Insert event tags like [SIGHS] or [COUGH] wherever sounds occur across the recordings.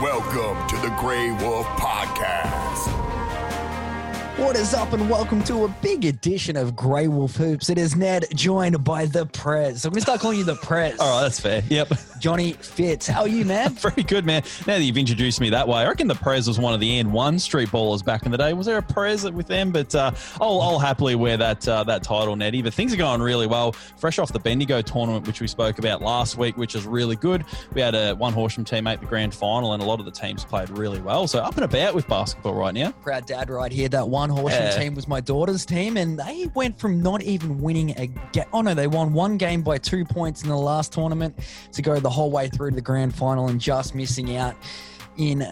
Welcome to the Grey Wolf Podcast. What is up, and welcome to a big edition of Grey Wolf Hoops. It is Ned, joined by the Prez. I'm going to start calling you the Prez. All right, that's fair. Yep. Johnny Fitz. How are you, man? [LAUGHS] Very good, man. Now that you've introduced me that way, I reckon the Prez was one of the and one street ballers back in the day. Was there a Prez with them? But uh, I'll, I'll happily wear that uh, that title, Nettie. But things are going really well. Fresh off the Bendigo tournament, which we spoke about last week, which is really good. We had a one Horsham team make the grand final, and a lot of the teams played really well. So up and about with basketball right now. Proud dad right here. That one Horsham Yeah. team was my daughter's team, and they went from not even winning a game. Oh, no, they won one game by two points in the last tournament to go the whole way through to the grand final and just missing out in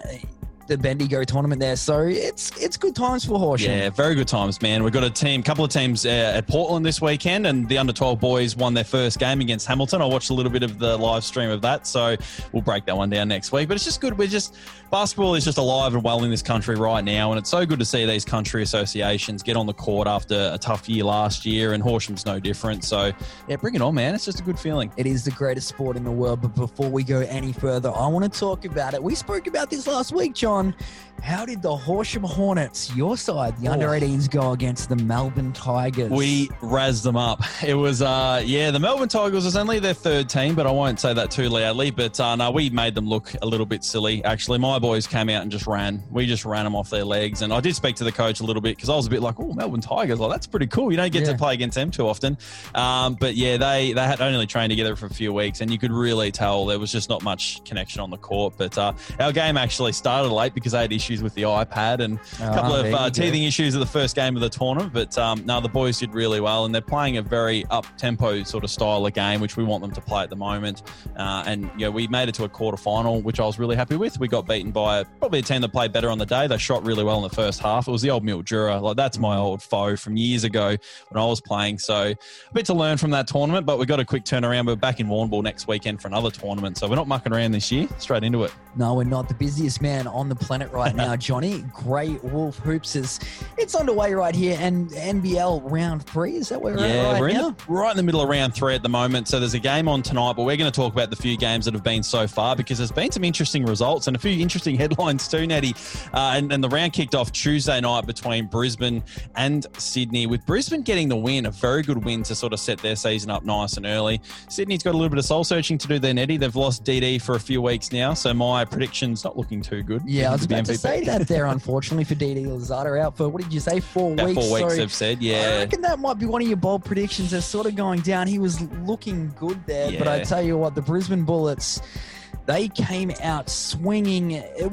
the Bendigo tournament there. So it's it's good times for Horsham. Yeah, very good times, man. We've got a team, couple of teams uh, at Portland this weekend, and the under 12 boys won their first game against Hamilton. I watched a little bit of the live stream of that, so we'll break that one down next week. But it's just good. We're just basketball is just alive and well in this country right now, and it's so good to see these country associations get on the court after a tough year last year, and Horsham's no different. So yeah, bring it on, man. It's just a good feeling. It is the greatest sport in the world. But before we go any further, I want to talk about it. We spoke about this last week, John. How did the Horsham Hornets, your side, the under 18s, go against the Melbourne Tigers? We razzed them up. [LAUGHS] It was, uh, yeah, the Melbourne Tigers was only their third team, but I won't say that too loudly. But uh, no, we made them look a little bit silly. Actually, my boys came out and just ran. We just ran them off their legs. And I did speak to the coach a little bit because I was a bit like, oh, Melbourne Tigers, like that's pretty cool. You don't get Yeah. to play against them too often. Um, but yeah, they they had only trained together for a few weeks, and you could really tell there was just not much connection on the court. But uh, our game actually started late because they had issues with the iPad and a couple Ah, of there you uh, go. teething issues at the first game of the tournament. But um, no, the boys did really well, and they're playing a very up tempo sort of style of game, which we want them to play at the moment. Uh, and you know, we made it to a quarter final, which I was really happy with. We got beaten by probably a team that played better on the day. They shot really well in the first half. It was the old Mildura. Like that's my old foe from years ago when I was playing. So a bit to learn from that tournament, but we got a quick turnaround. We're back in Warrnambool next weekend for another tournament, so we're not mucking around this year. Straight into it. No, we're not the busiest man on the planet right now, [LAUGHS] Johnny. Grey Wolf Hoops is it's underway right here, and NBL round three is that where we're Yeah, at right we're in now? the, right in the middle of round three at the moment. So there's a game on tonight, but we're going to talk about the few games that have been so far because there's been some interesting results and a few interesting [LAUGHS] headlines too, Natty. Uh, and, and the round kicked off Tuesday night between Brisbane and Sydney, with Brisbane getting the win, a very good win to sort of set their season up nice and early. Sydney's got a little bit of soul searching to do there, Nettie. They've lost Didi for a few weeks now, so my prediction's not looking too good. Yeah, I was about to say that there. Unfortunately for Didi Louzada out for what did you say four About weeks? four weeks, So they've said. Yeah. I reckon that might be one of your bold predictions. They're sort of going down. He was looking good there, but I tell you what, the Brisbane Bullets, they came out swinging. It,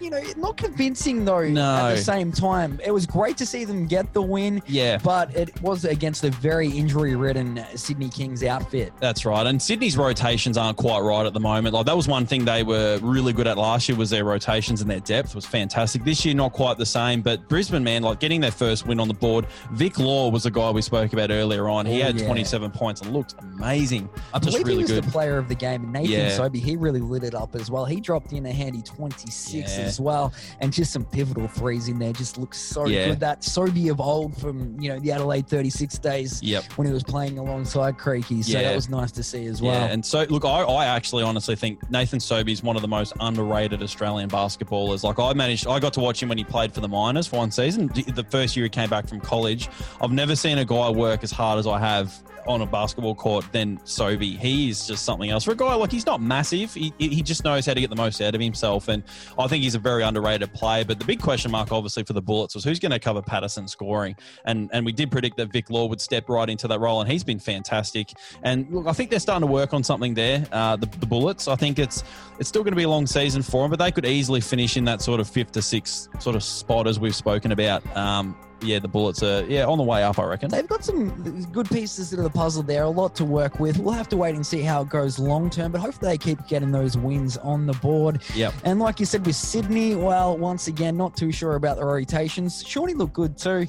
you know, not convincing though. At the same time, it was great to see them get the win, Yeah. but it was against a very injury-ridden Sydney Kings outfit. That's right. And Sydney's rotations aren't quite right at the moment. Like that was one thing they were really good at last year was their rotations and their depth was fantastic. This year not quite the same, but Brisbane man like getting their first win on the board. Vic Law was a guy we spoke about earlier on. He Oh, had yeah. 27 points and looked amazing. I Just believe really he was good. the player of the game. Nathan Yeah. Sobey, he really lit it up as well. He dropped in a handy 26 Yeah. As well. And just some pivotal threes in there. Just looks so Yeah. good. That Sobey of old from, you know, the Adelaide 36ers Yep. when he was playing alongside Creaky. So Yeah. that was nice to see as well. Yeah, and so look, I, I actually honestly think Nathan Sobey is one of the most underrated Australian basketballers. Like I managed, I got to watch him when he played for the Miners for one season. The first year he came back from college, I've never seen a guy work as hard as I have on a basketball court than Sobey. He is just something else. For a guy like he's not massive, he, he just knows how to get the most out of himself, and I think he's a very underrated player. But the big question mark, obviously, for the Bullets was who's going to cover Patterson scoring, and and we did predict that Vic Law would step right into that role, and he's been fantastic. And look, I think they're starting to work on something there. Uh, the, the Bullets, I think it's it's still going to be a long season for them, but they could easily finish in that sort of fifth to sixth sort of spot as we've spoken about. Um, yeah, the Bullets are yeah on the way up, I reckon. They've got some good pieces to the puzzle there, a lot to work with. We'll have to wait and see how it goes long term, but hopefully they keep getting those wins on the board. Yep. And like you said with Sydney, well, once again, not too sure about the rotations. Shawnee looked good too.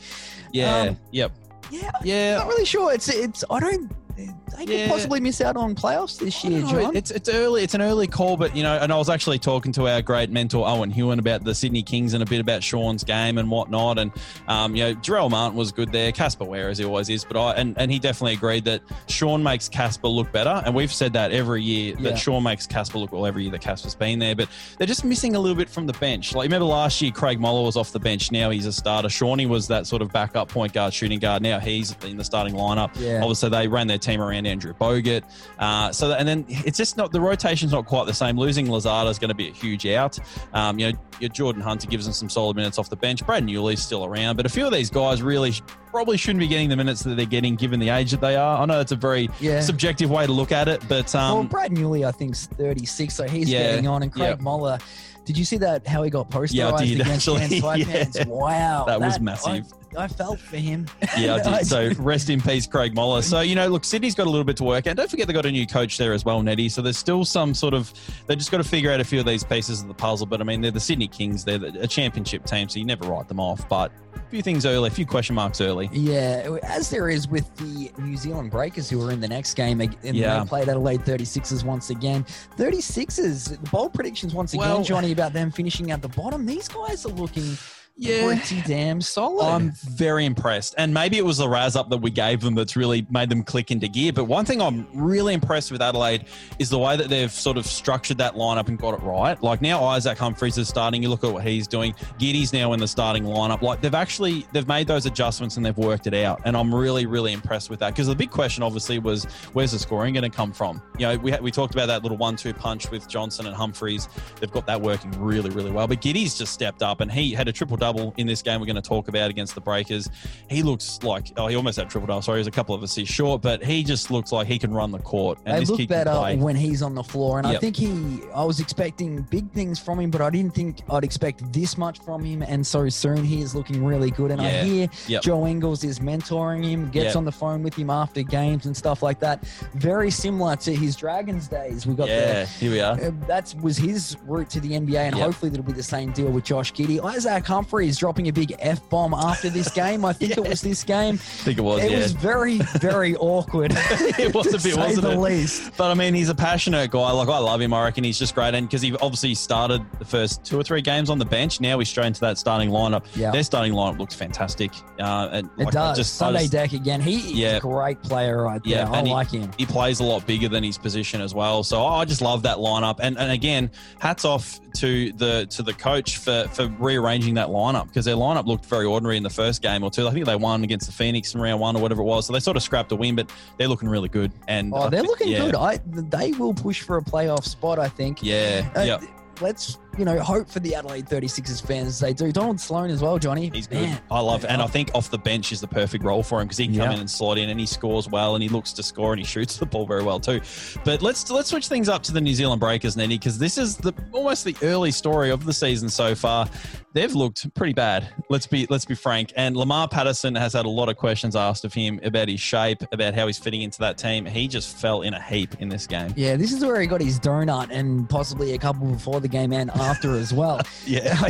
Yeah. Um, yep. Yeah, Yeah. not really sure. It's it's I don't they could Yeah. possibly miss out on playoffs this year, know, John. It's it's early. It's an early call, but you know, and I was actually talking to our great mentor Owen Hewen about the Sydney Kings and a bit about Sean's game and whatnot. And um, you know, Jarrell Martin was good there. Casper Ware as he always is, but I and, and he definitely agreed that Sean makes Casper look better. And we've said that every year that Yeah. Sean makes Casper look well every year that Casper's been there. But they're just missing a little bit from the bench. Like remember last year, Craig Moller was off the bench. Now he's a starter. Shawnee was that sort of backup point guard, shooting guard. Now he's in the starting lineup. Yeah. Obviously, they ran their team around Andrew Bogut. Uh, so that, and then it's just not the rotation's not quite the same. Losing Louzada is going to be a huge out. Um, you know, your Jordan Hunter gives them some solid minutes off the bench. Brad Newley's still around, but a few of these guys really sh- probably shouldn't be getting the minutes that they're getting given the age that they are. I know it's a very Yeah. subjective way to look at it, but well, um, Brad Newley, I think, is 36, so he's Yeah. getting on. And Craig Yep. Moller, did you see that? How he got posterized Yeah, I did, against actually. [LAUGHS] Yeah. Wow, That was massive. I, I felt for him. Yeah, I did. [LAUGHS] So rest in peace, Craig Moller. So, you know, look, Sydney's got a little bit to work And Don't forget they've got a new coach there as well, Nettie. So there's still some sort of, they just got to figure out a few of these pieces of the puzzle. But I mean, they're the Sydney Kings. They're the- a championship team, so you never write them off. But a few things early, a few question marks early. Yeah, as there is with the New Zealand Breakers who are in the next game, and Yeah. they played Adelaide 36ers once again. 36ers, bold predictions once again, Well- Johnny, about them finishing at the bottom. These guys are looking Yeah. pretty damn solid. I'm very impressed. And maybe it was the Raz up that we gave them that's really made them click into gear. But one thing I'm really impressed with Adelaide is the way that they've sort of structured that lineup and got it right. Like now Isaac Humphries is starting. You look at what he's doing. Giddey's now in the starting lineup. Like they've actually they've made those adjustments and they've worked it out. And I'm really, really impressed with that. Because the big question obviously was where's the scoring going to come from? You know, we, we talked about that little one-two punch with Johnson and Humphries. They've got that working really, really well. But Giddey's just stepped up and he had a triple double in this game we're going to talk about against the Breakers. He looks like oh, he almost had triple double. Sorry, he was a couple of assists short, but he just looks like he can run the court. And they look better when he's on the floor, and I think he. I was expecting big things from him, but I didn't think I'd expect this much from him, and so soon he is looking really good. And I hear Yep. Joe Ingles is mentoring him, gets Yep. on the phone with him after games and stuff like that. Very similar to his Dragons days. We got Yeah, here we are. Uh, that was his route to the NBA, and Yep. hopefully that'll be the same deal with Josh Giddey. Isaac Humphries dropping a big f bomb after this game. I think it [LAUGHS] was this game. I think it was. It yeah. was very, very awkward. [LAUGHS] It was a bit, wasn't the it? least. But I mean, he's a passionate guy. Like I love him. I reckon he's just great. And because he obviously started the first two or three games on the bench, now he's straight into that starting lineup. Yeah. Their starting lineup looks fantastic. Uh, and It like, does. Just, Sunday just- deck again. He is Yeah. a great player right there. Yeah, I he- like him. he plays a lot bigger than his position as well. So I just love that lineup. And and again, hats off to the to the coach for for rearranging that lineup because their lineup looked very ordinary in the first game or two. I think they won against the Phoenix in round one or whatever it was. So they sort of scrapped a win, but they're looking really good. And Oh, I they're looking yeah, good. I they will push for a playoff spot, I think. Yeah, Uh, yeah. Let's, you know, hope for the Adelaide 36ers fans as they do. Donald Sloan as well, Johnny. He's good. I love, and I think off the bench is the perfect role for him because he can come Yeah. in and slot in, and he scores well, and he looks to score, and he shoots the ball very well too. But let's let's switch things up to the New Zealand Breakers, Nettie, because this is the almost the early story of the season so far. They've looked pretty bad. Let's be let's be frank. And Lamar Patterson has had a lot of questions asked of him about his shape, about how he's fitting into that team. He just fell in a heap in this game. Yeah, this is where he got his donut and possibly a couple before the game and after as well. [LAUGHS] Yeah. I,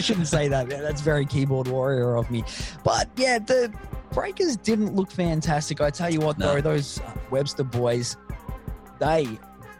shouldn't say that. Yeah, That's very keyboard warrior of me. But yeah, the Breakers didn't look fantastic. I tell you what, No. though, those Webster boys, they.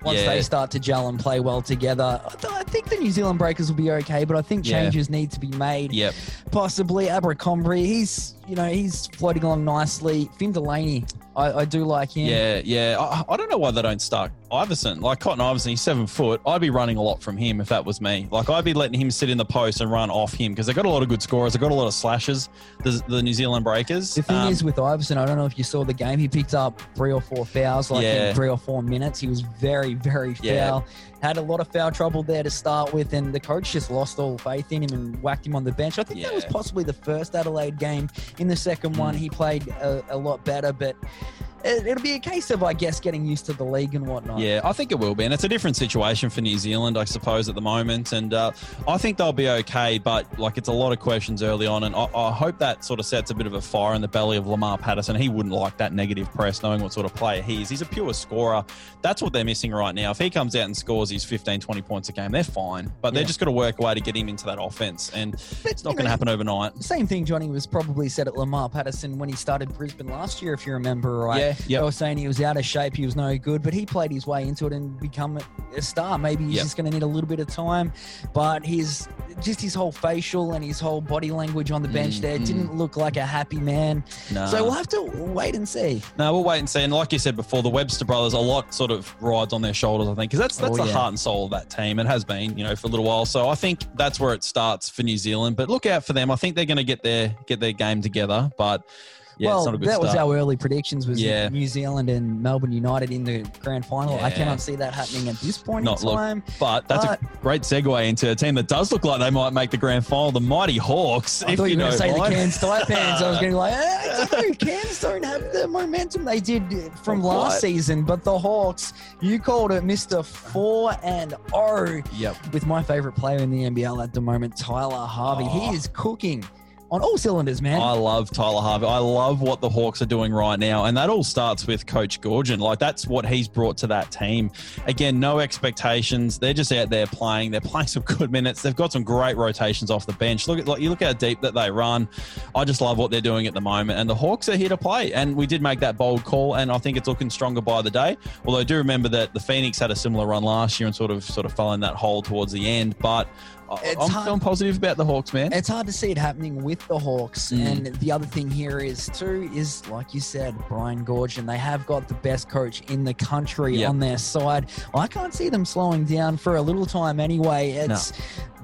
Once Yeah. they start to gel and play well together, I think the New Zealand Breakers will be okay. But I think Yeah. changes need to be made. Yep. Possibly Abercrombie, he's you know he's floating along nicely. Finn Delaney, I, I do like him. Yeah, yeah. I, I don't know why they don't start Iverson. Like Colton Iverson, he's seven foot. I'd be running a lot from him if that was me. Like I'd be letting him sit in the post and run off him because they got a lot of good scorers. They got a lot of slashes. The, the New Zealand Breakers. The thing Um, is with Iverson, I don't know if you saw the game. He picked up three or four fouls, like Yeah. in three or four minutes. He was very, very Yeah. foul. Had a lot of foul trouble there to start with, and the coach just lost all faith in him and whacked him on the bench. I think that was possibly the first Adelaide game. In the second one, Mm. he played a, a lot better, but it, it'll be a case of, I guess, getting used to the league and whatnot. Yeah, I think it will be, and it's a different situation for New Zealand, I suppose, at the moment. And uh, I think they'll be okay, but like it's a lot of questions early on, and I, I hope that sort of sets a bit of a fire in the belly of Lamar Patterson. He wouldn't like that negative press, knowing what sort of player he is. He's a pure scorer. That's what they're missing right now. If he comes out and scores his 15, 20 points a game, they're fine, but they're just got to work a way to get him into that offense, and But, it's not going to happen overnight. Same thing, Johnny was probably said at Lamar Patterson when he started Brisbane last year, if you remember right. Yeah, Yeah, They were saying he was out of shape, he was no good, but he played his way into it and become a, a star. Maybe he's Yep. just going to need a little bit of time, but his just his whole facial and his whole body language on the bench Mm, there mm. didn't look like a happy man. Nah. So we'll have to wait and see. No, we'll wait and see. And like you said before, the Webster brothers, a lot sort of rides on their shoulders, I think, because that's that's Oh, the yeah. heart and soul of that team. It has been, you know, for a little while. So I think that's where it starts for New Zealand. But look out for them. I think they're going to get their get their game together. But yeah, well, it's not a good that start. was our early predictions was Yeah. New Zealand and Melbourne United in the grand final. I cannot see that happening at this point Not in look- time. but that's But- a great segue into a team that does look like they might make the grand final, the mighty Hawks. I if thought you were going to say the. Cairns Taipans. I was going to be like, [LAUGHS] eh, I don't. Cairns don't have the momentum they did from Not last quite. season, but the Hawks, you called it Mr. 4 and 0 Yep. with my favorite player in the NBL at the moment, Tyler Harvey. Oh. He is cooking on all cylinders, man. I love Tyler Harvey. I love what the Hawks are doing right now. And that all starts with Coach Goorjian. Like, that's what he's brought to that team. Again, no expectations. They're just out there playing. They're [LAUGHS] playing some good minutes. They've got some great rotations off the bench. Look at, like, you look how deep that they run. I just love what they're doing at the moment. And the Hawks are here to play. And we did make that bold call. And I think it's looking stronger by the day. Although I do remember that the Phoenix had a similar run last year and sort of sort of fell in that hole towards the end. But I'm hard- feeling positive about the Hawks, man. It's hard to see it happening with the Hawks. Mm. And the other thing here is, too, is like you said, Brian Goorjian. They have got the best coach in the country Yep. on their side. I can't see them slowing down for a little time anyway. It's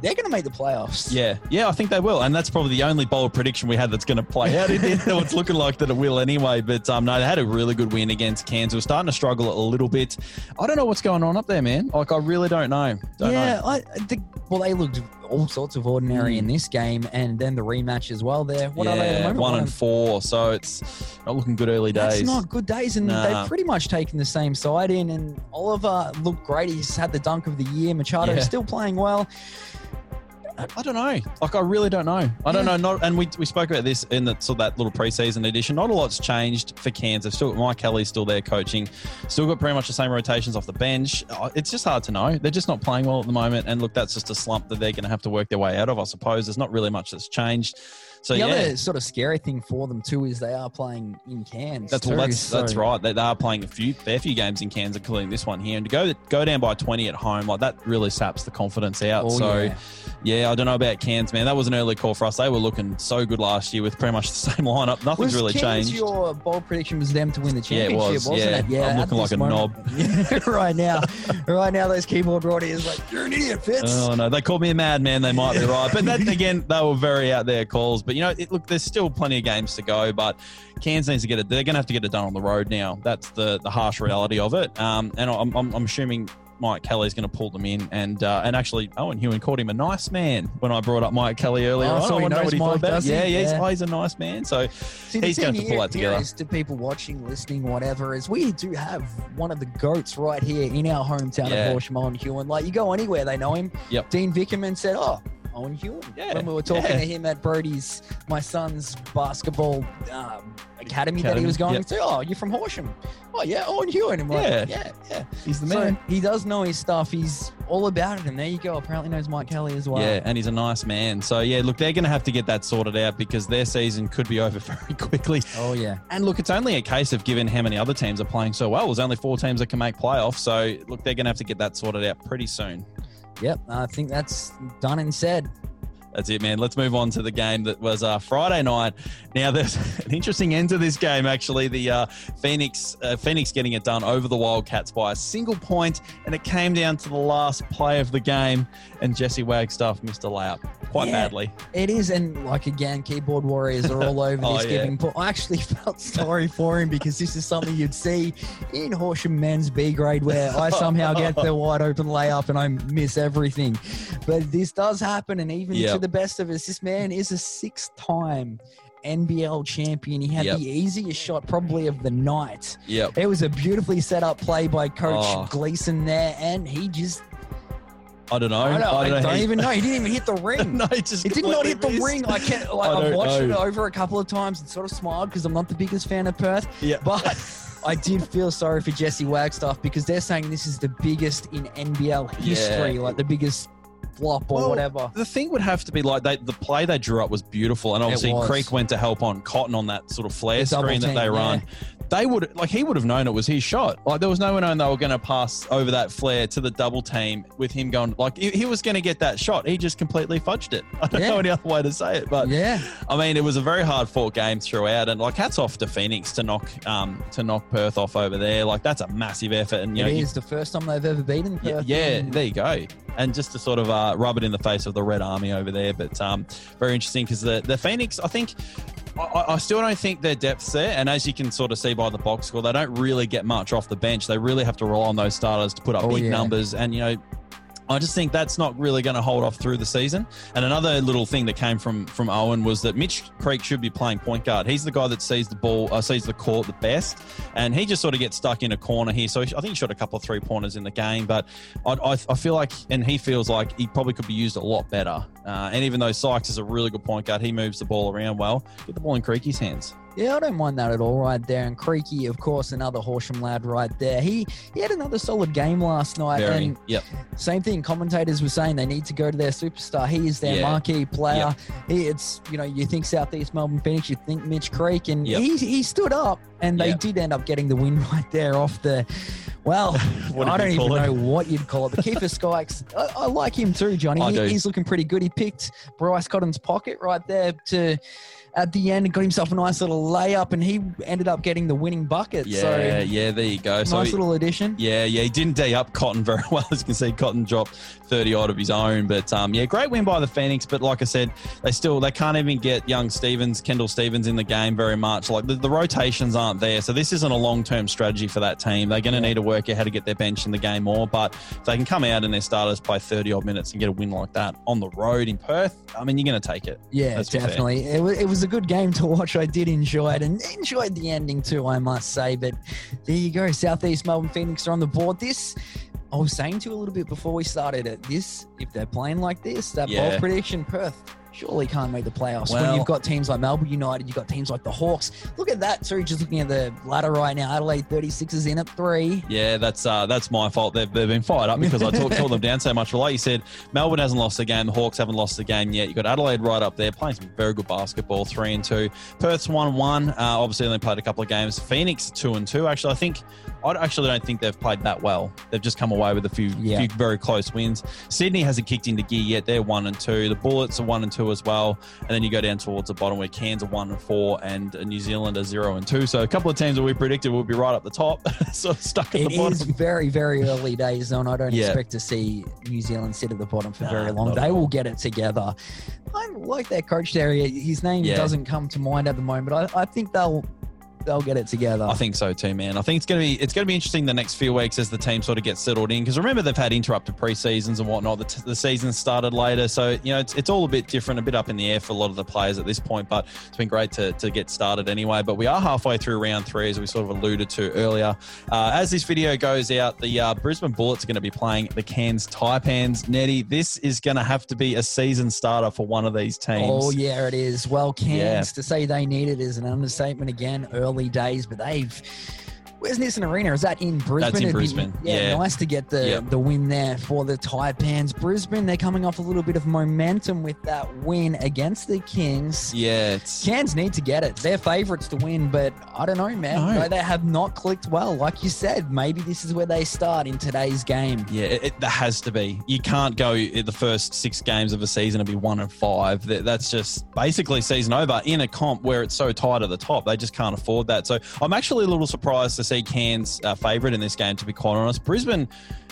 They're going to make the playoffs. Yeah, yeah, I think they will, and that's probably the only bold prediction we had that's going to play out. It, it, it's looking like that it will anyway. But um, no, they had a really good win against Cairns. We're starting to struggle a little bit. I don't know what's going on up there, man. Like I really don't know. Don't yeah, know. I think. Well, they looked all sorts of ordinary in hmm. this game, and then the rematch as well. There, what are they at the moment? one and four, so it's not looking good early days. not good days, and Nah. they've pretty much taken the same side in. And Oliver looked great; he's had the dunk of the year. Machado Yeah. still playing well. I don't know. Like I really don't know. I don't know. Not and we, we spoke about this in the so that little preseason edition. Not a lot's changed for Cairns. They've still Mike Kelly's still there coaching. Still got pretty much the same rotations off the bench. Uh, It's just hard to know. They're just not playing well at the moment. And look, that's just a slump that they're going to have to work their way out of. I suppose there's not really much that's changed. So the yeah. other sort of scary thing for them too is they are playing in Cairns. That's too, well, that's that's right. They, they are playing a few fair few games in Cairns, including this one here, and to go go down by twenty at home like that really saps the confidence out. Oh, so yeah. yeah. I don't know about Cairns, man. That was an early call for us. They were looking so good last year with pretty much the [LAUGHS] same lineup. Nothing's Was really Cairns changed. Your bold prediction was them to win the championship, Yeah, it championship, was. wasn't Yeah. it? Yeah, I'm looking like a moment. [LAUGHS] right now, right now, those keyboard warriors like you're an idiot, Fitz. Oh no, they called me a madman. They might be right, but that again, they were very out there calls. But you know, it, look, there's still plenty of games to go. But Cairns needs to get it. They're going to have to get it done on the road now. That's the the harsh reality of it. Um, and I'm, I'm, I'm assuming Mike Kelly's going to pull them in. And uh, and actually, Owen Hewen called him a nice man when I brought up Mike Kelly earlier. Oh, on. so I he wonder knows what he Mike, thought about. does he? Yeah, yeah, he's, oh, he's a nice man. So See, he's going to thing have to pull that together. is to people watching, listening, whatever, is we do have one of the goats right here in our hometown Yeah. of Horsham, Owen Hewen. Like you go anywhere, they know him. Yep. Dean Vickerman said, "Oh, Owen Hewen." Yeah, When we were talking yeah. to him at Brody's, my son's basketball um, academy, that he was going yep. to. Oh, you're from Horsham? Oh yeah, Owen. I'm like, Yeah. yeah, yeah. He's the So man. he does know his stuff. He's all about it, and there you go. Apparently knows Mike Kelly as well. Yeah, and he's a nice man. So yeah, look, they're going to have to get that sorted out because their season could be [LAUGHS] over very quickly. Oh yeah. And look, it's only a case of given how many other teams are playing so well. There's only four teams that can make playoffs. So look, they're going to have to get that sorted out pretty soon. Yep. I think that's done and said. That's it, man. Let's move on to the game that was uh, Friday night. Now, there's [LAUGHS] an interesting end to this game. Actually, the uh, Phoenix uh, Phoenix getting it done over the Wildcats by a single point, and it came down to the last play of the game, and Jesse Wagstaff missed a layup quite Yeah. badly. It is, and like again, keyboard warriors are all [LAUGHS] over Oh, this yeah. giving. But I actually [LAUGHS] felt sorry for him because this is something you'd see in Horsham men's B grade, where I somehow get the wide open layup and I miss everything. But this does happen, and even Yep. The best of us, this man is a six-time NBL champion. He had Yep. the easiest shot probably of the night. Yep. It was a beautifully set up play by Coach Oh. Gleeson there, and he just I don't know. I don't, I know don't how you- even [LAUGHS] know. He didn't even hit the ring. [LAUGHS] no, it just It did not hit the missed. ring. [LAUGHS] I can't. Like I I've watched know. it over a couple of times and sort of smiled because I'm not the biggest fan of Perth. Yeah. But I did feel sorry for Jesse Wagstaff because they're saying this is the biggest in NBL history, Yeah. like the biggest flop or Well, whatever. The thing would have to be like they, the play they drew up was beautiful, and obviously. Creek went to help on Cotton on that sort of flare The screen that they yeah. run. They would like he would have known it was his shot. Like there was no one knowing they were going to pass over that flare to the double team with him going like he, he was going to get that shot. He just completely fudged it. [LAUGHS] I don't Yeah. know any other way to say it, but Yeah. I mean it was a very hard fought game throughout, and like hats off to Phoenix to knock um to knock Perth off over there. Like that's a massive effort, and you It know you- the first time they've ever beaten yeah, Perth. yeah, in- there you go. And just to sort of uh, rub it in the face of the Red Army over there, but um, very interesting because the the Phoenix, I think. I- I, still don't think their depth's there, and as you can sort of see by the box score, they don't really get much off the bench. They really have to rely on those starters to put up Oh, big yeah. numbers, and you know, I just think that's not really going to hold off through the season. And another little thing that came from from Owen was that Mitch Creek should be playing point guard. He's the guy that sees the ball, uh, sees the court the best, and he just sort of gets stuck in a corner here. So I think he shot a couple of three pointers in the game, but I, I, I feel like, and he feels like he probably could be used a lot better. Uh, and even though Sykes is a really good point guard, he moves the ball around well. Get the ball in Creaky's hands. Yeah, I don't mind that at all right there. And Creaky, of course, another Horsham lad right there. He he had another solid game last night. Very, And yep. same thing, commentators were saying they need to go to their superstar. He is their Yeah. marquee player. He, it's, you know, you think Southeast Melbourne Phoenix, you think Mitch Creek, and Yep. he, he stood up and they Yep. did end up getting the win [LAUGHS] right there off the. Well, [LAUGHS] I don't even it? know what you'd call it. But Keifer Sykes, [LAUGHS] I, I like him too, Johnny. He- he's looking pretty good. He picked Bryce Cotton's pocket right there to at the end got himself a nice little layup, and he ended up getting the winning bucket. Yeah, so yeah, there you go. nice So he- little addition. Yeah, yeah, he didn't D up Cotton very [LAUGHS] well. As you can see, Cotton dropped 30 odd of his own. But um, yeah, great win by the Phoenix. But like I said, they still they can't even get young Stephens, Kendall Stephens in the game very much. Like the, the rotations aren't there. So this isn't a long term strategy for that team. They're going to need to work out how to get their bench in the game more. But if they can come out and their starters play 30 odd minutes and get a win like that on the road in Perth, I mean, you're going to take it. Yeah, Let's be fair. definitely. It was, it was a good game to watch. I did enjoy it and enjoyed the ending too, I must say. But there you go. Southeast Melbourne Phoenix are on the board. This, I was saying to you a little bit before we started it, this, if they're playing like this, that Yeah. bold prediction, Perth surely can't make the playoffs. when you've got teams like Melbourne United, you've got teams like the Hawks. Look at that too. Just looking at the ladder right now, Adelaide 36ers in at three. Yeah, that's uh, that's my fault. They've, they've been fired up because I talked told them down so much. Like you said, Melbourne hasn't lost the game. The Hawks haven't lost the game yet. You've got Adelaide right up there playing some very good basketball, three and two. Perth's one one. Uh, obviously, only played a couple of games. Phoenix two and two. Actually, I think I actually don't think they've played that well. They've just come away with a few Yeah. few very close wins. Sydney hasn't kicked into gear yet. They're one and two. The Bullets are one and two as well. And then you go down towards the bottom where Cairns are one and four, and New Zealand are zero and two. So a couple of teams that we predicted will be right up the top, [LAUGHS] sort of stuck at It the bottom. is very, very early days, though, and I don't Yeah. expect to see New Zealand sit at the bottom for very long. They will get it together. I like their coach there. His name Yeah. doesn't come to mind at the moment, I, I think they'll they'll get it together. I think so too, man. I think it's gonna be it's gonna be interesting the next few weeks as the team sort of gets settled in. Because remember they've had interrupted pre-seasons and whatnot. The, t- the season started later, so you know it's, it's all a bit different, a bit up in the air for a lot of the players at this point. But it's been great to, to get started anyway. But we are halfway through round three, as we sort of alluded to earlier. Uh, as this video goes out, the uh, Brisbane Bullets are going to be playing the Cairns Taipans. Nettie, this is going to have to be a season starter for one of these teams. Oh yeah, it is. Well, Cairns Yeah. to say they need it is an understatement. Again, early days, but they've. Where's Nissan Arena? Is that in Brisbane? That's in It'd be- Brisbane, yeah, yeah. nice to get the Yep. the win there for the Tide Taipans. Brisbane, they're coming off a little bit of momentum with that win against the Kings. Yeah, it's Cairns need to get it. They're favourites to win, but I don't know, man. No. They- They have not clicked well. Like you said, maybe this is where they start in today's game. Yeah, it, it, that has to be. You can't go the first six games of a season and be one and five. That, that's just basically season over in a comp where it's so tight at the top. They just can't afford that. So I'm actually a little surprised to see Cairns uh, favourite in this game. To be quite honest, Brisbane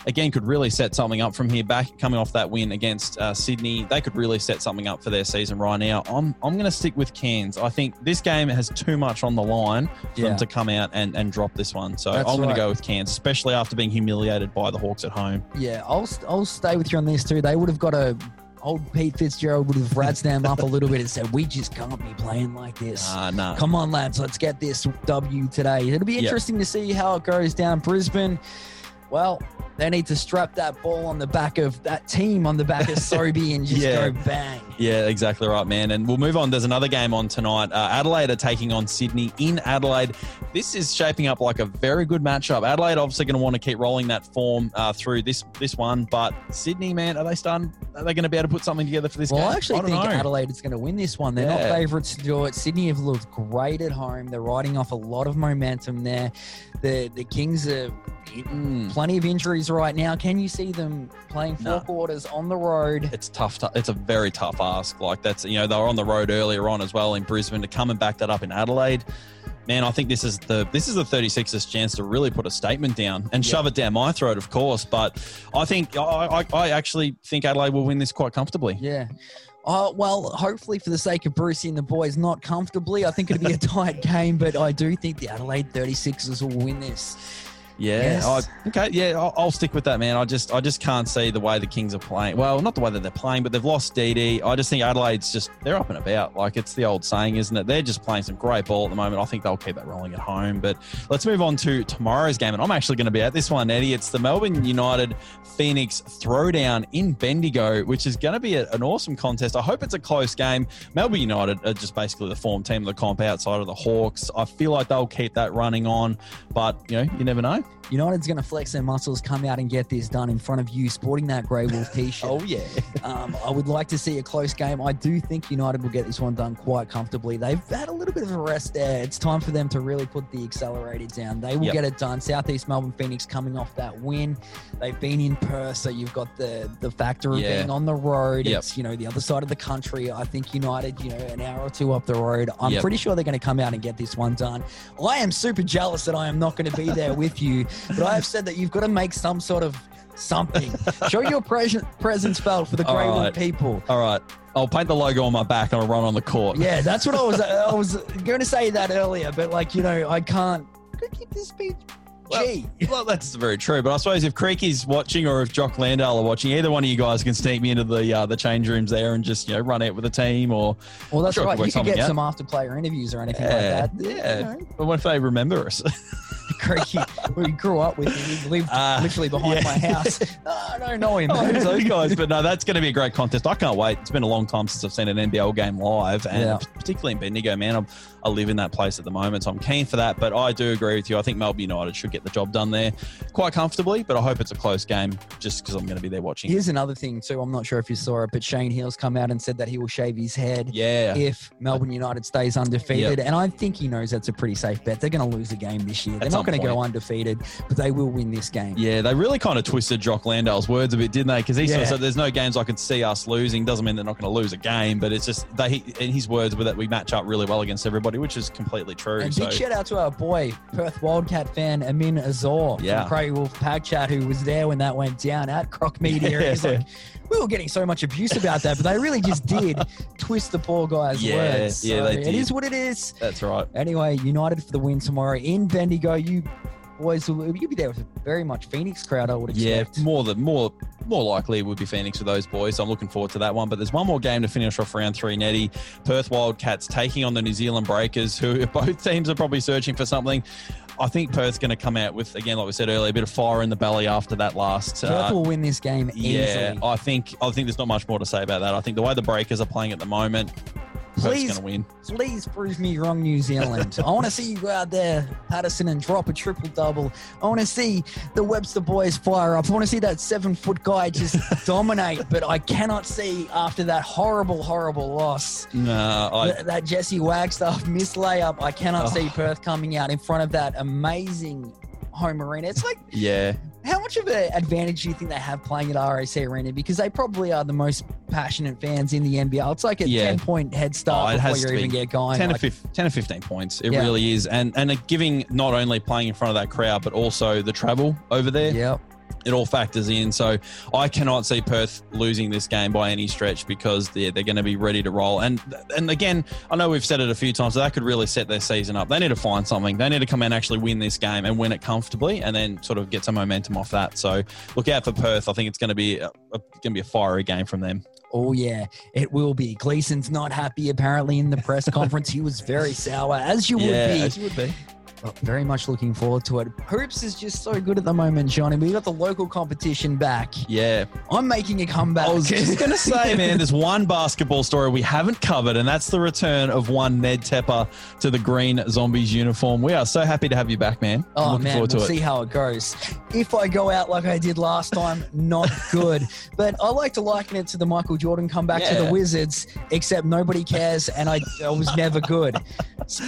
again could really set something up from here. Back coming off that win against uh, Sydney, they could really set something up for their season right now. I'm I'm going to stick with Cairns. I think this game has too much on the line for Yeah. them to come out and, and drop this one. So That's I'm going right. to go with Cairns, especially after being humiliated by the Hawks at home. Yeah, I'll I'll stay with you on this too. They would have got a old Pete Fitzgerald would have razzed them up a little bit and said, "We just can't be playing like this." Ah, nah. Come on, lads, let's get this W today. It'll be Yep. interesting to see how it goes down. Brisbane, well, They need to strap that ball on the back of that team on the back of [LAUGHS] Sobey and just Yeah. go bang. Yeah, exactly right, man. And we'll move on. There's another game on tonight. Uh, Adelaide are taking on Sydney in Adelaide. This is shaping up like a very good matchup. Adelaide obviously going to want to keep rolling that form uh, through this this one, but Sydney, man, are they starting? Are they going to be able to put something together for this Well, game? I actually don't think know. Adelaide is going to win this one. They're Yeah. not favourites to do it. Sydney have looked great at home. They're riding off a lot of momentum there. The the Kings are Mm. plenty of injuries right now. Can you see them playing four No. quarters on the road? It's tough. To, it's a very tough ask. Like that's you know they were on the road earlier on as well in Brisbane to come and back that up in Adelaide. Man, I think this is the this is the 36ers chance to really put a statement down and Yeah. shove it down my throat, of course. But I think I, I, I actually think Adelaide will win this quite comfortably. Yeah. Uh, well, hopefully, for the sake of Brucey and the boys, not comfortably. I think it'll be a [LAUGHS] tight game, but I do think the Adelaide 36ers will win this. Yeah. Yes. I, okay. Yeah. I'll, I'll stick with that, man. I just, I just can't see the way the Kings are playing. Well, not the way that they're playing, but they've lost Didi. I just think Adelaide's just they're up and about. Like it's the old saying, isn't it? They're just playing some great ball at the moment. I think they'll keep that rolling at home. But let's move on to tomorrow's game, and I'm actually going to be at this one, Eddie. It's the Melbourne United Phoenix Throwdown in Bendigo, which is going to be a, an awesome contest. I hope it's a close game. Melbourne United are just basically the form team of the comp outside of the Hawks. I feel like they'll keep that running on, but you know, you never know. United's going to flex their muscles, come out and get this done in front of you, sporting that Grey Wolf [LAUGHS] t-shirt. Oh, yeah. Um, I would like to see a close game. I do think United will get this one done quite comfortably. They've had a little bit of a rest there. It's time for them to really put the accelerator down. They will Yep. get it done. Southeast Melbourne Phoenix coming off that win. They've been in Perth, so you've got the the factor of Yeah. being on the road. Yep. It's you know the other side of the country. I think United, you know, an hour or two up the road. I'm Yep. pretty sure they're going to come out and get this one done. I am super jealous that I am not going to be there with you, but I have said that you've got to make some sort of something. Show your presence, presence felt for the All Grey Wolf right. people. All right. I'll paint the logo on my back and I'll run on the court. Yeah, [LAUGHS] that's what I was. I was going to say that earlier, but like you know, I can't. Could keep this speech. Gee. Well, that's very true. But I suppose if Creaky's watching or if Jock Landale are watching, either one of you guys can sneak me into the uh, the change rooms there and just you know run out with the team or Well, that's Sure, right. You something get out. some after player interviews or anything yeah, like that. yeah. You know, But what if they remember us? [LAUGHS] Creaky, we grew up with him. He lived Uh, literally behind yeah. my house. No, [LAUGHS] I don't know him. oh, those guys. But no, that's going to be a great contest. I can't wait. It's been a long time since I've seen an NBL game live, and Yeah. particularly in Bendigo, man. I'm, I live in that place at the moment, so I'm keen for that. But I do agree with you. I think Melbourne United should get the job done there quite comfortably. But I hope it's a close game, just because I'm going to be there watching. Here's another thing too. I'm not sure if you saw it, but Shane Heal's come out and said that he will shave his head Yeah. if Melbourne United stays undefeated. And I think he knows that's a pretty safe bet. They're going to lose a game this year. They're At not going to go point. Undefeated, but they will win this game. Yeah, they really kind of twisted Jock Landale's words a bit, didn't they? Because he sort of said, "There's no games I can see us losing." Doesn't mean they're not going to lose a game, but it's just they. In his words, were that we match up really well against everybody, which is completely true. And so big shout out to our boy, Perth Wildcat fan Amin Azor Yeah. from Grey Wolf Pack Chat, who was there when that went down at Croc Media. He's like, we were getting so much abuse about that, but they really just did [LAUGHS] twist the poor guy's Yeah, words. yeah, So they It did. is what it is. that's right. Anyway, United for the win tomorrow in Bendigo. You boys, you'll be there with a very much Phoenix crowd, I would expect. Yeah, more than more more likely it would be Phoenix with those boys. So I'm looking forward to that one. But there's one more game to finish off round three. Netty, Perth Wildcats taking on the New Zealand Breakers, who [LAUGHS] both teams are probably searching for something. I think Perth's going to come out with again, like we said earlier, a bit of fire in the belly after that last. Perth uh, will win this game Yeah, easily. I think I think there's not much more to say about that. I think the way the Breakers are playing at the moment, Please. going to win. Please prove me wrong, New Zealand. I want to see you go out there, Patterson, and drop a triple double. I want to see the Webster boys fire up. I want to see that seven foot guy just [LAUGHS] dominate. But I cannot see after that horrible, horrible loss, No, I, that, that Jesse Wagstaff missed layup. I cannot Oh. see Perth coming out in front of that amazing home arena. It's like yeah, how much of an advantage do you think they have playing at RAC Arena? Because they probably are the most passionate fans in the NBL. It's like a Yeah. 10 point head Oh, start it before you to even be. get going. 10 Like, to 15, 10 to 15 points. It Yeah. really is. And and giving not only playing in front of that crowd, but also the travel over there. Yep. It all factors in. So I cannot see Perth losing this game by any stretch because they're, they're going to be ready to roll. And and again, I know we've said it a few times, but that could really set their season up. They need to find something. They need to come out and actually win this game and win it comfortably and then sort of get some momentum off that. So look out for Perth. I think it's going to be a, a, going to be a fiery game from them. Oh yeah, it will be. Gleeson's not happy apparently in the press conference. he was very sour, as you would be. you would be. Oh, very much looking forward to it. Hoops is just so good at the moment, Johnny. We got the local competition back. Yeah. I'm making a comeback. I was just going [LAUGHS] to say, man, there's one basketball story we haven't covered, and that's the return of one Ned Tepper to the green Zombies uniform. We are so happy to have you back, man. Oh looking man, forward we'll it. see how it goes. If I go out like I did last time, not [LAUGHS] good. but I like to liken it to the Michael Jordan comeback to the Wizards, except nobody cares, and I, I was never good. [LAUGHS]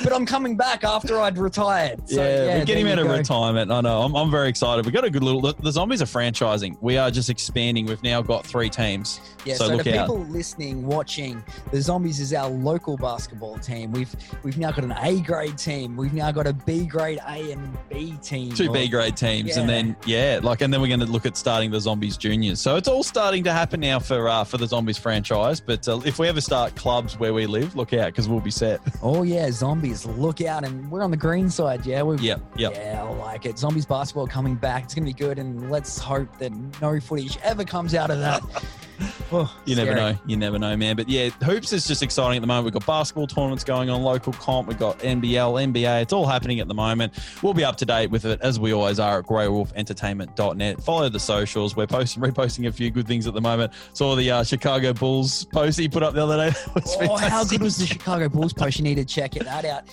But I'm coming back after I'd retired. So, yeah, yeah, we're getting him out of go. retirement. I know. I'm, I'm very excited. We got a good little. The, the zombies are franchising. We are just expanding. We've now got three teams. Yeah, so so, look the out. people listening, watching, the Zombies is our local basketball team. We've we've now got an A grade team. We've now got a B grade A and B team. Two Or- B grade teams, and then yeah, like, and then we're going to look at starting the zombies juniors. So it's all starting to happen now for uh, for the zombies franchise. But uh, if we ever start clubs where we live, look out because we'll be set. Oh yeah, zombies! Look out, and we're on the green side. Yeah, we've Yep, yep. Yeah, I like it. Zombies basketball coming back. It's gonna be good, and let's hope that no footage ever comes out of that. [LAUGHS] [LAUGHS] Oh, You never know. You never know, man. But yeah, hoops is just exciting at the moment. We've got basketball tournaments going on, local comp. We've got NBL, NBA. It's all happening at the moment. We'll be up to date with it as we always are at greywolfentertainment.net. Follow the socials. We're posting, reposting a few good things at the moment. Saw the uh, Chicago Bulls post he put up the other day. [LAUGHS] Oh, how good was the Chicago Bulls post? You need to check it that out.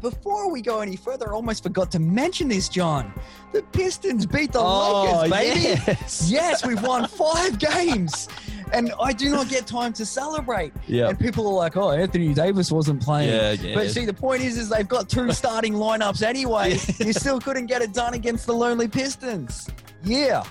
But before we go any further, I almost forgot to mention this, John. The Pistons beat the Oh, Lakers, baby. yes. Yes, we've won five games. And I do not get time to celebrate. Yeah. And people are like, oh, Anthony Davis wasn't playing. Yeah, yeah. But see, the point is, is they've got two [LAUGHS] starting lineups anyway. You still couldn't get it done against the lonely Pistons. Yeah,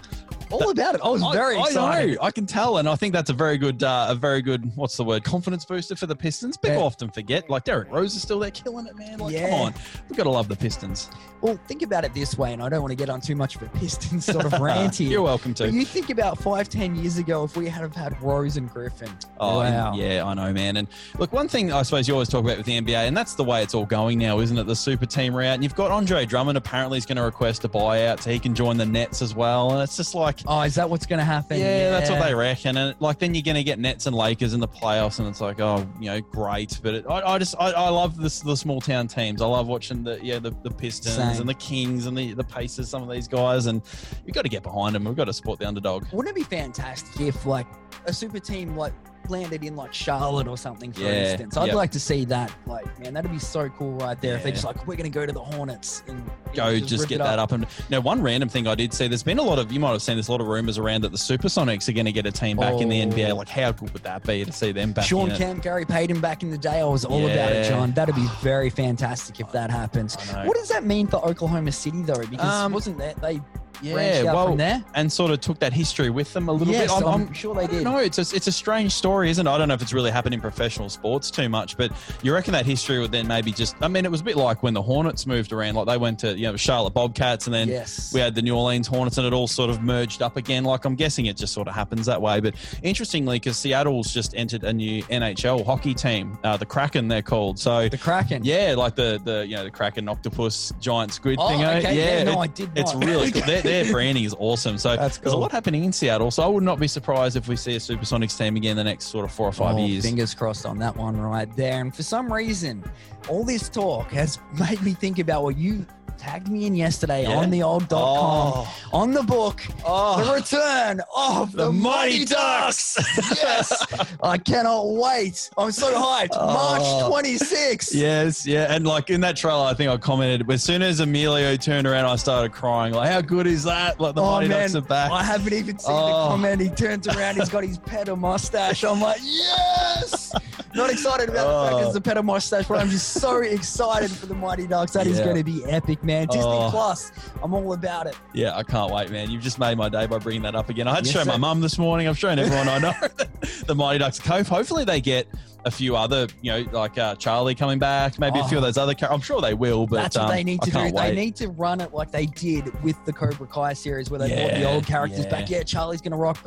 all about it. I was very I, I know. I can tell, and I think that's a very good, uh, a very good. What's the word? Confidence booster for the Pistons. People Yeah. often forget. Like Derrick Rose is still there, killing it, man. Like, Yeah. come on, we've got to love the Pistons. Well, think about it this way, and I don't want to get on too much of a Pistons [LAUGHS] sort of rant here. You're welcome But to. you think about five, ten years ago, if we had had Rose and Griffin. Oh, wow. yeah, I know, man. And look, one thing I suppose you always talk about with the NBA, and that's the way it's all going now, isn't it? The super team route. And you've got Andre Drummond apparently is going to request a buyout so he can join the Nets as well. And it's just like, Oh, is that what's going to happen? yeah, that's what they reckon. And like, then you're going to get Nets and Lakers in the playoffs, and it's like, oh, you know, great. But it, I, I just, I, I love this, the small town teams. I love watching the, yeah, the, the Pistons Same. and the Kings and the, the Pacers, some of these guys. And you've got to get behind them. We've got to support the underdog. Wouldn't it be fantastic if, like, a super team like landed in like Charlotte or something, for Yeah, instance? I'd yep. like to see that. Like, man, that'd be so cool right there. If they're just like, we're going to go to the Hornets and go know, just, get that up. And you know, one random thing I did see, there's been a lot of you might have seen there's a lot of rumors around that the Supersonics are going to get a team back in the Oh. NBA. Like, how good would that be to see them back? Shawn? Kemp, Gary Payton back in the day. I was all about it, John. That'd be [SIGHS] very fantastic if that happens. What does that mean for Oklahoma City though? Because Um, wasn't that they Yeah, well, from there? and sort of took that history with them a little Yes, bit. I'm sure they I don't did. know. It's a, it's a strange story, isn't it? I don't know if it's really happened in professional sports too much, but you reckon that history would then maybe just. I mean, it was a bit like when the Hornets moved around. Like they went to you know Charlotte Bobcats, and then Yes. we had the New Orleans Hornets, and it all sort of merged up again. Like I'm guessing it just sort of happens that way. But interestingly, because Seattle's just entered a new NHL hockey team, uh, the Kraken, they're called. So the Kraken. yeah, like the the you know the Kraken octopus giant squid Oh, thing. eh? okay. Yeah, Yeah, no, it- I did It's not. really [LAUGHS] cool. Their branding is awesome. So That's there's a lot happening in Seattle. So I would not be surprised if we see a Supersonics team again in the next sort of four or five Oh, years. Fingers crossed on that one right there. And for some reason, all this talk has [LAUGHS] made me think about what you tagged me in yesterday Yeah? on the old dot com Oh. on the book. Oh. The return of the, The Mighty Mighty Ducks. Ducks. [LAUGHS] yes, I cannot wait. I'm so hyped. Oh. March 26th. Yes, yeah, and like in that trailer, I think I commented as soon as Emilio turned around, I started crying. Like, how good is that? Like the oh Mighty man, Ducks are back. I haven't even seen the Oh. comment. He turns around, he's got his pedo mustache. I'm like, [LAUGHS] yes! Not excited about the fact Oh. it's the pedo mustache, but I'm just so [LAUGHS] excited for the Mighty Ducks. That is Yeah. going to be epic, man. Disney Oh. Plus, I'm all about it. Yeah, I can't wait, man. You've just made my day by bringing that up again. I had to Yes, show my mum this morning. I've shown everyone I know [LAUGHS] the Mighty Ducks Cove. Hopefully, they get a few other, you know, like uh, Charlie coming back, maybe a few of Oh. those other characters. I'm sure they will, but That's what um, they need to do. can't They need to run it like they did with the Cobra Kai series, where they brought the old characters yeah. back. Yeah, Charlie's going to rock.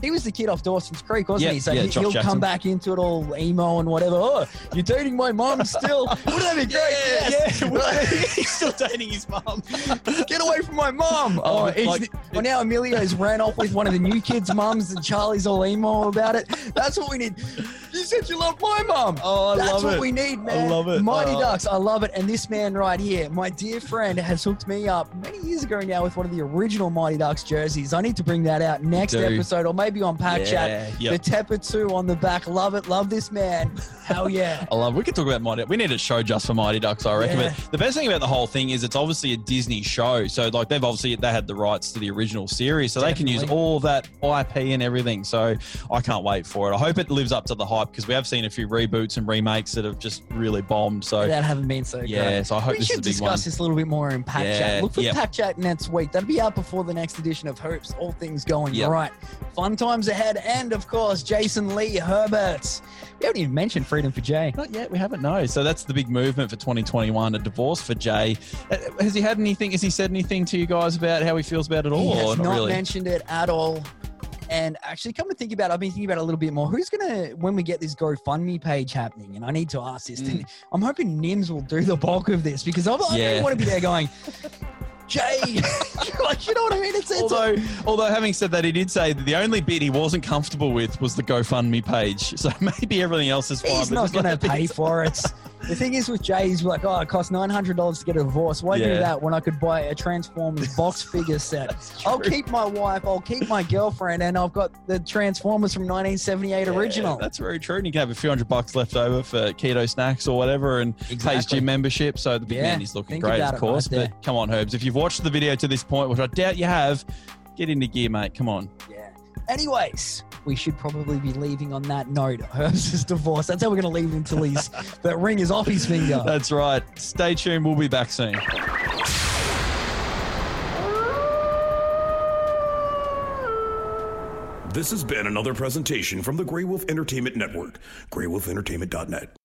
He was the kid off Dawson's Creek, wasn't Yeah, he? So yeah, he, he'll Jackson. come back into it all emo and whatever. Oh, you're dating my mom still? [LAUGHS] Wouldn't that be great? Yeah, yes. yeah. [LAUGHS] He's still dating his mom. [LAUGHS] Get away from my mom! Oh, Oh, but he's- well, now Emilio's ran off with one of the new kids' mums, and Charlie's all emo about it. That's what we need. You said you love my mum. Oh, I That's love what we need, man. I love it. Mighty Oh. Ducks, I love it. And this man right here, my dear friend, has hooked me up many years ago now with one of the original Mighty Ducks jerseys. I need to bring that out next episode or maybe on Pack Chat. Yep. The Tepper 2 on the back. Love it. Love this man. [LAUGHS] Hell yeah. I love. We could talk about Mighty. We need a show just for Mighty Ducks. I reckon. Yeah. But the best thing about the whole thing is it's obviously a Disney show. So like they've obviously they had the rights to the original series, so they can use all that IP and everything. So I can't wait for it. I hope it lives up to the hype because we have seen a few reboots and remakes that have just really bombed. So that haven't been so yeah, so I hope we this is should a big discuss one. this a little bit more in Pack Yeah, Chat. Look for yep. Pack Chat next week. That'll be out before the next edition of Hoops. All things going Yep. right. Fun times ahead. And of course, Jason Lee Herbert. We haven't even mentioned Freedom for Jay. Not yet. We haven't. No. So that's the big movement for 2021. A divorce for Jay. Uh, Has he had anything? Has he said anything to you guys about how he feels about it all? He has not not really? mentioned it at all. And actually, come to think about it, I've been thinking about it a little bit more. Who's gonna when we get this GoFundMe page happening? And I need to ask this. Mm. I'm hoping Nims will do the bulk of this because I'm, I Yeah. really want to be there going, [LAUGHS] Jay, [LAUGHS] like you know what I mean? It's, it's Although, although having said that, he did say that the only bit he wasn't comfortable with was the GoFundMe page. So [LAUGHS] maybe everything else is fine. he's not to pay for it. The thing is with Jay, he's like, oh, it costs nine hundred dollars to get a divorce. Why do that when I could buy a Transformers box [LAUGHS] figure set? I'll keep my wife, I'll keep my girlfriend, and I've got the Transformers from 1978 Yeah, original. That's very true. And you can have a few hundred bucks left over for keto snacks or whatever and pays Exactly. gym membership. So the big Yeah, man is looking think great, of it right course. but come on, Herbs. If you've watched the video to this point, which I doubt you have, get into gear, mate. Come on. Yeah. Anyways, we should probably be leaving on that note. [LAUGHS] Herbs divorce. That's how we're going to leave him until he's [LAUGHS] that ring is off his finger. That's right. Stay tuned. We'll be back soon. This has been another presentation from the Grey Wolf Entertainment Network, greywolfentertainment.net.